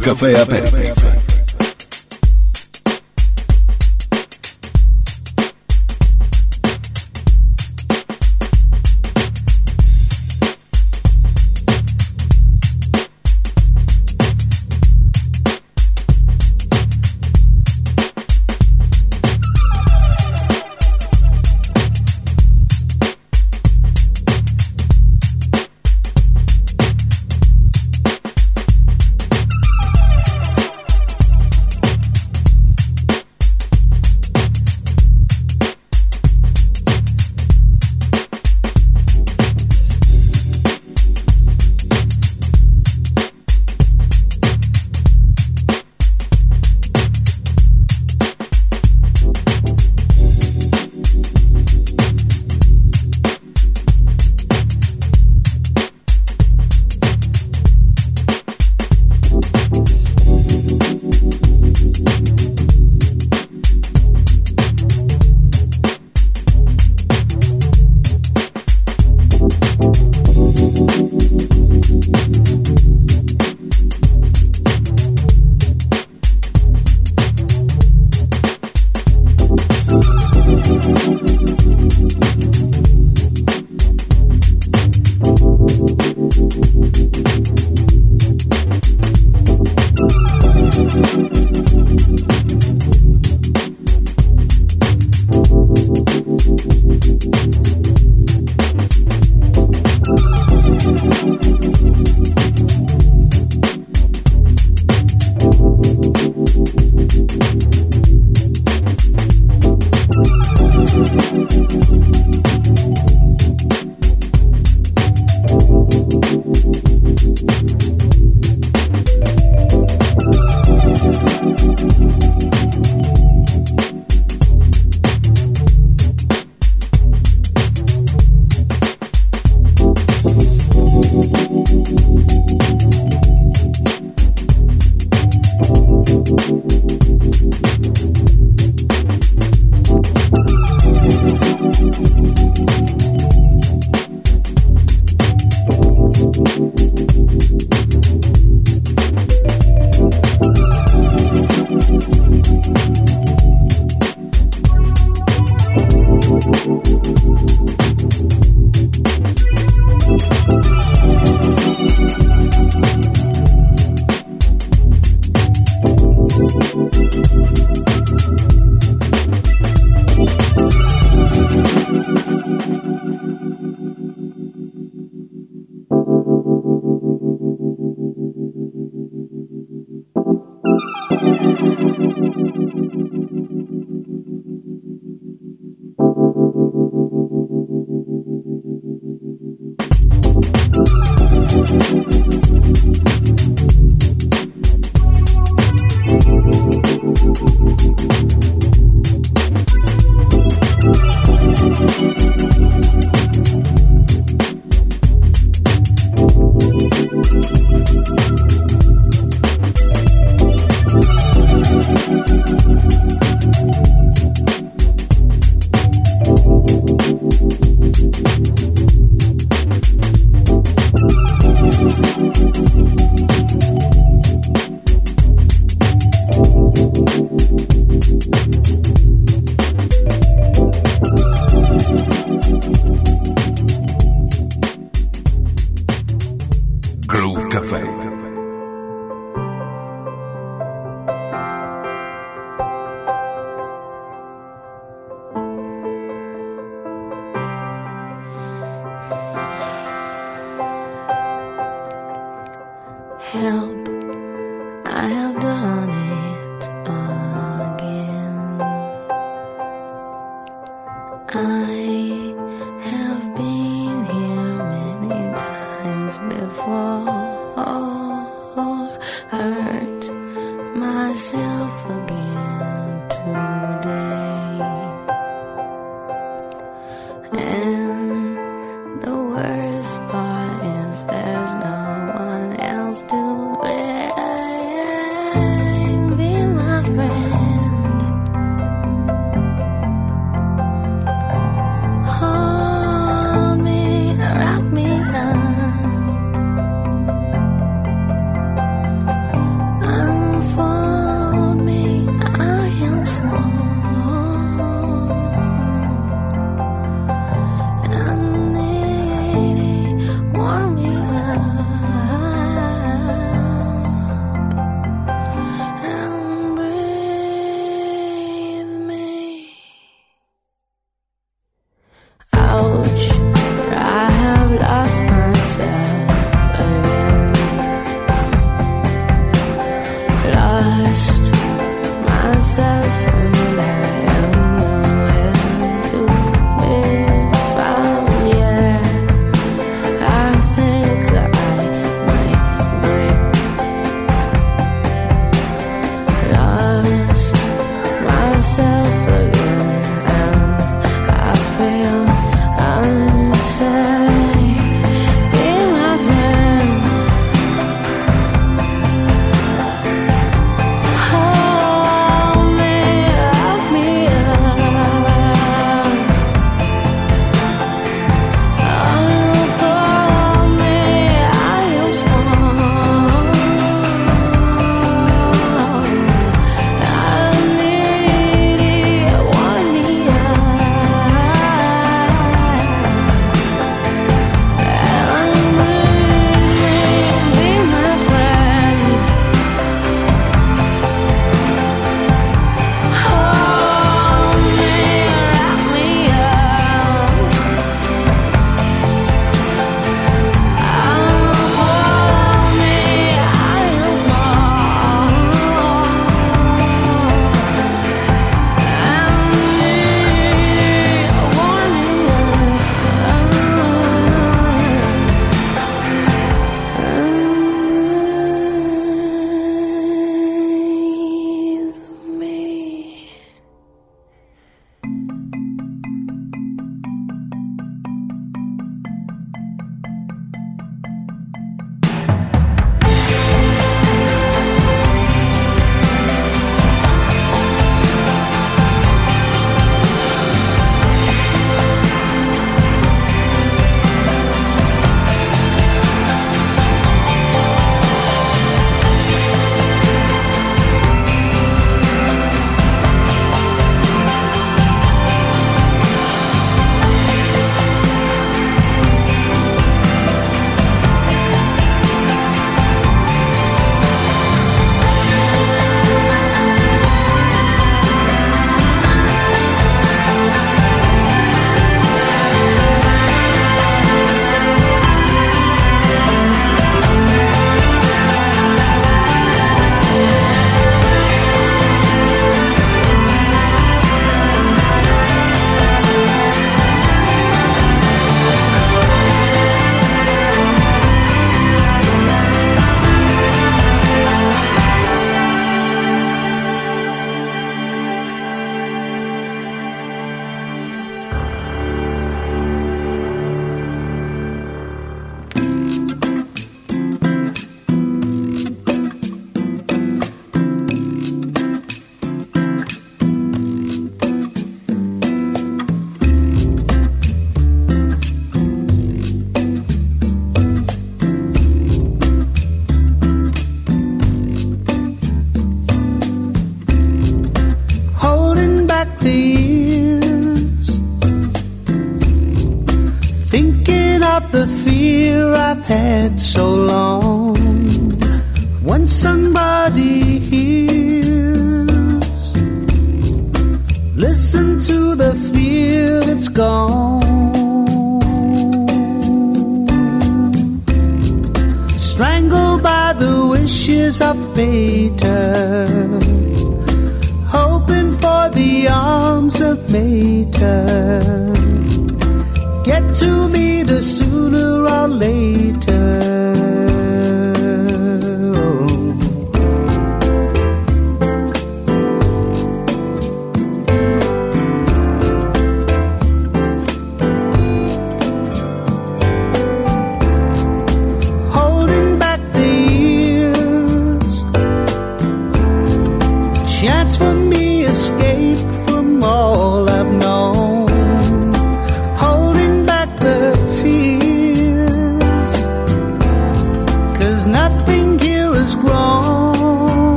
Café Aperitif.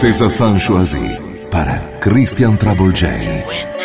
César Sanchoisi para Christian Trouble J.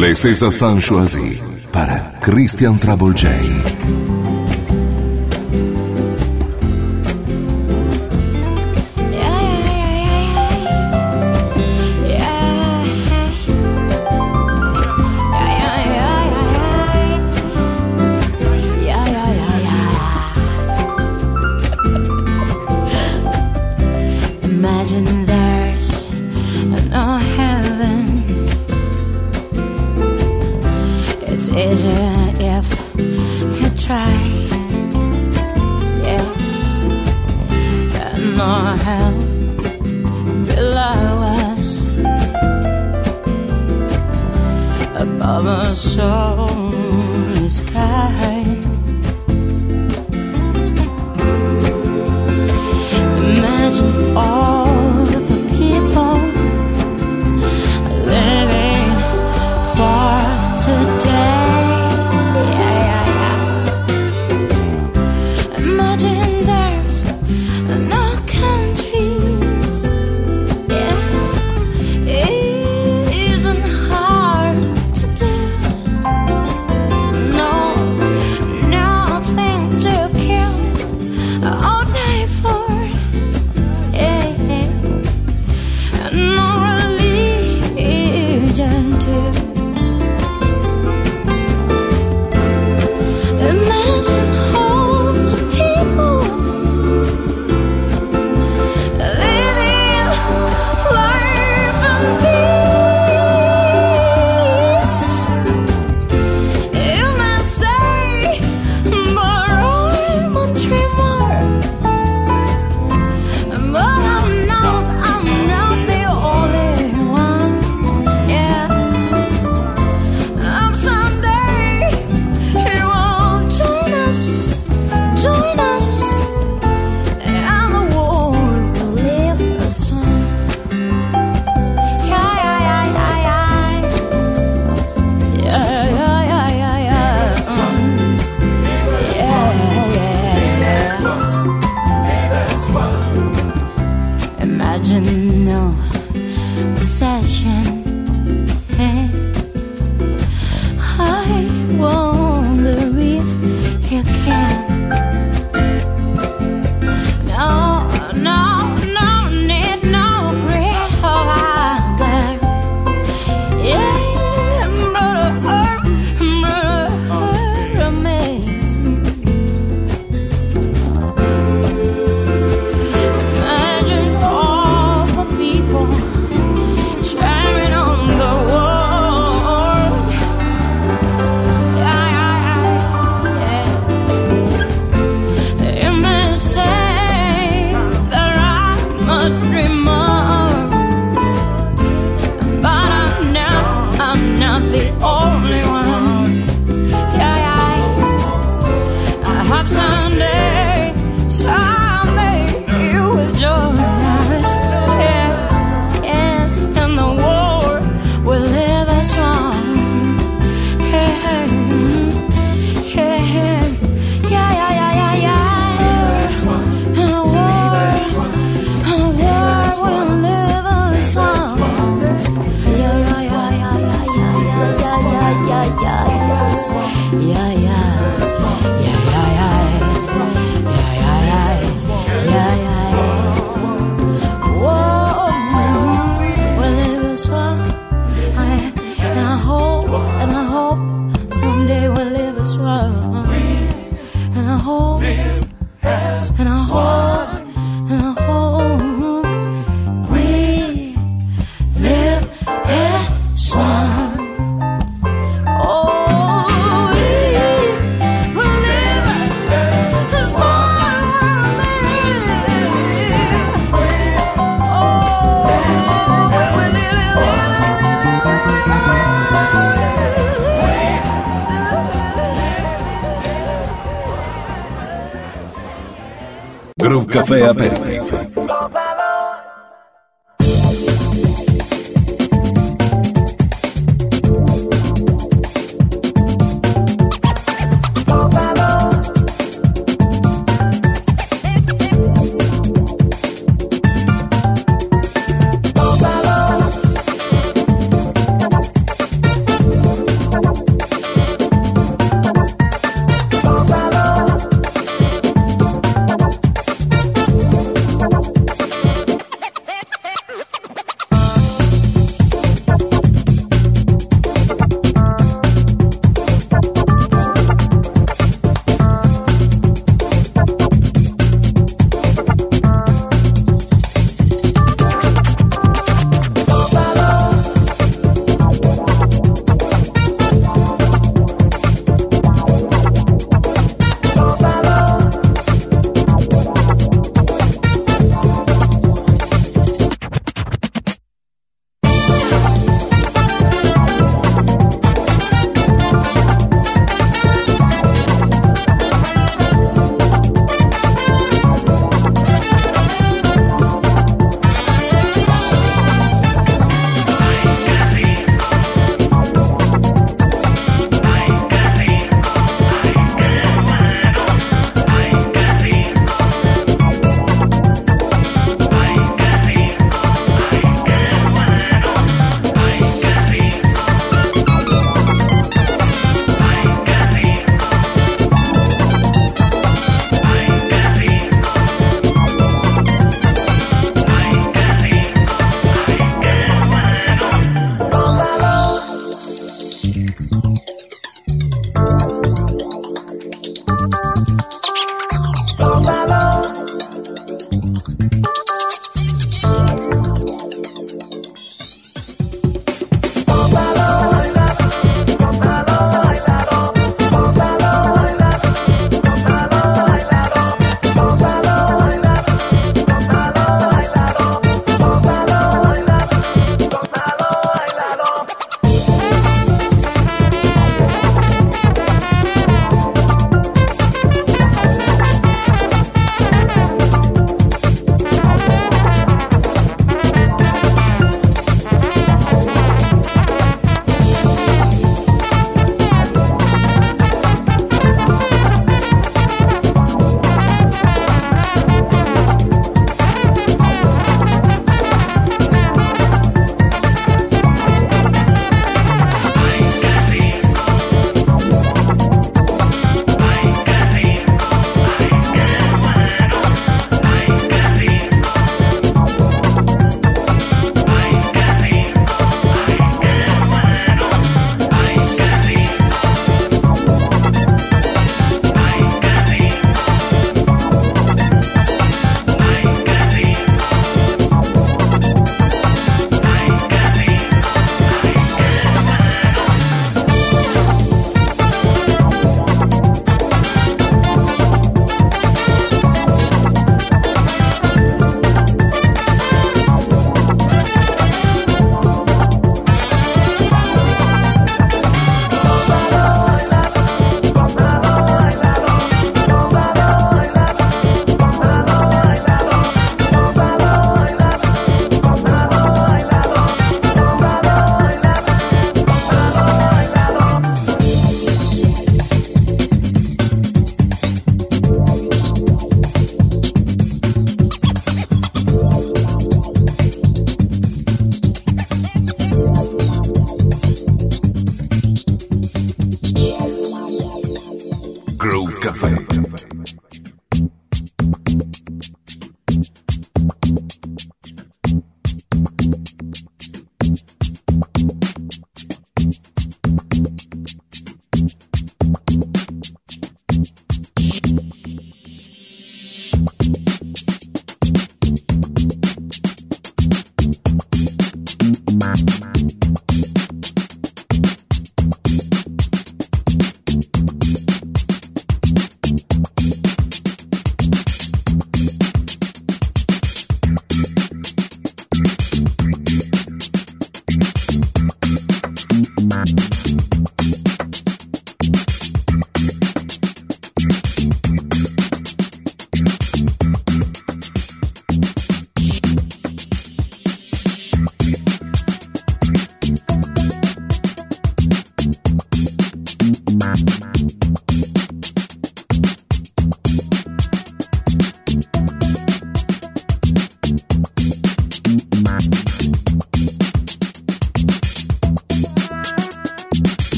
Les César Sanchoisi para Christian Trouble Café Aperitivo.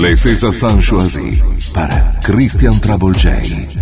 Les César San Choisi para Christian Travolgei.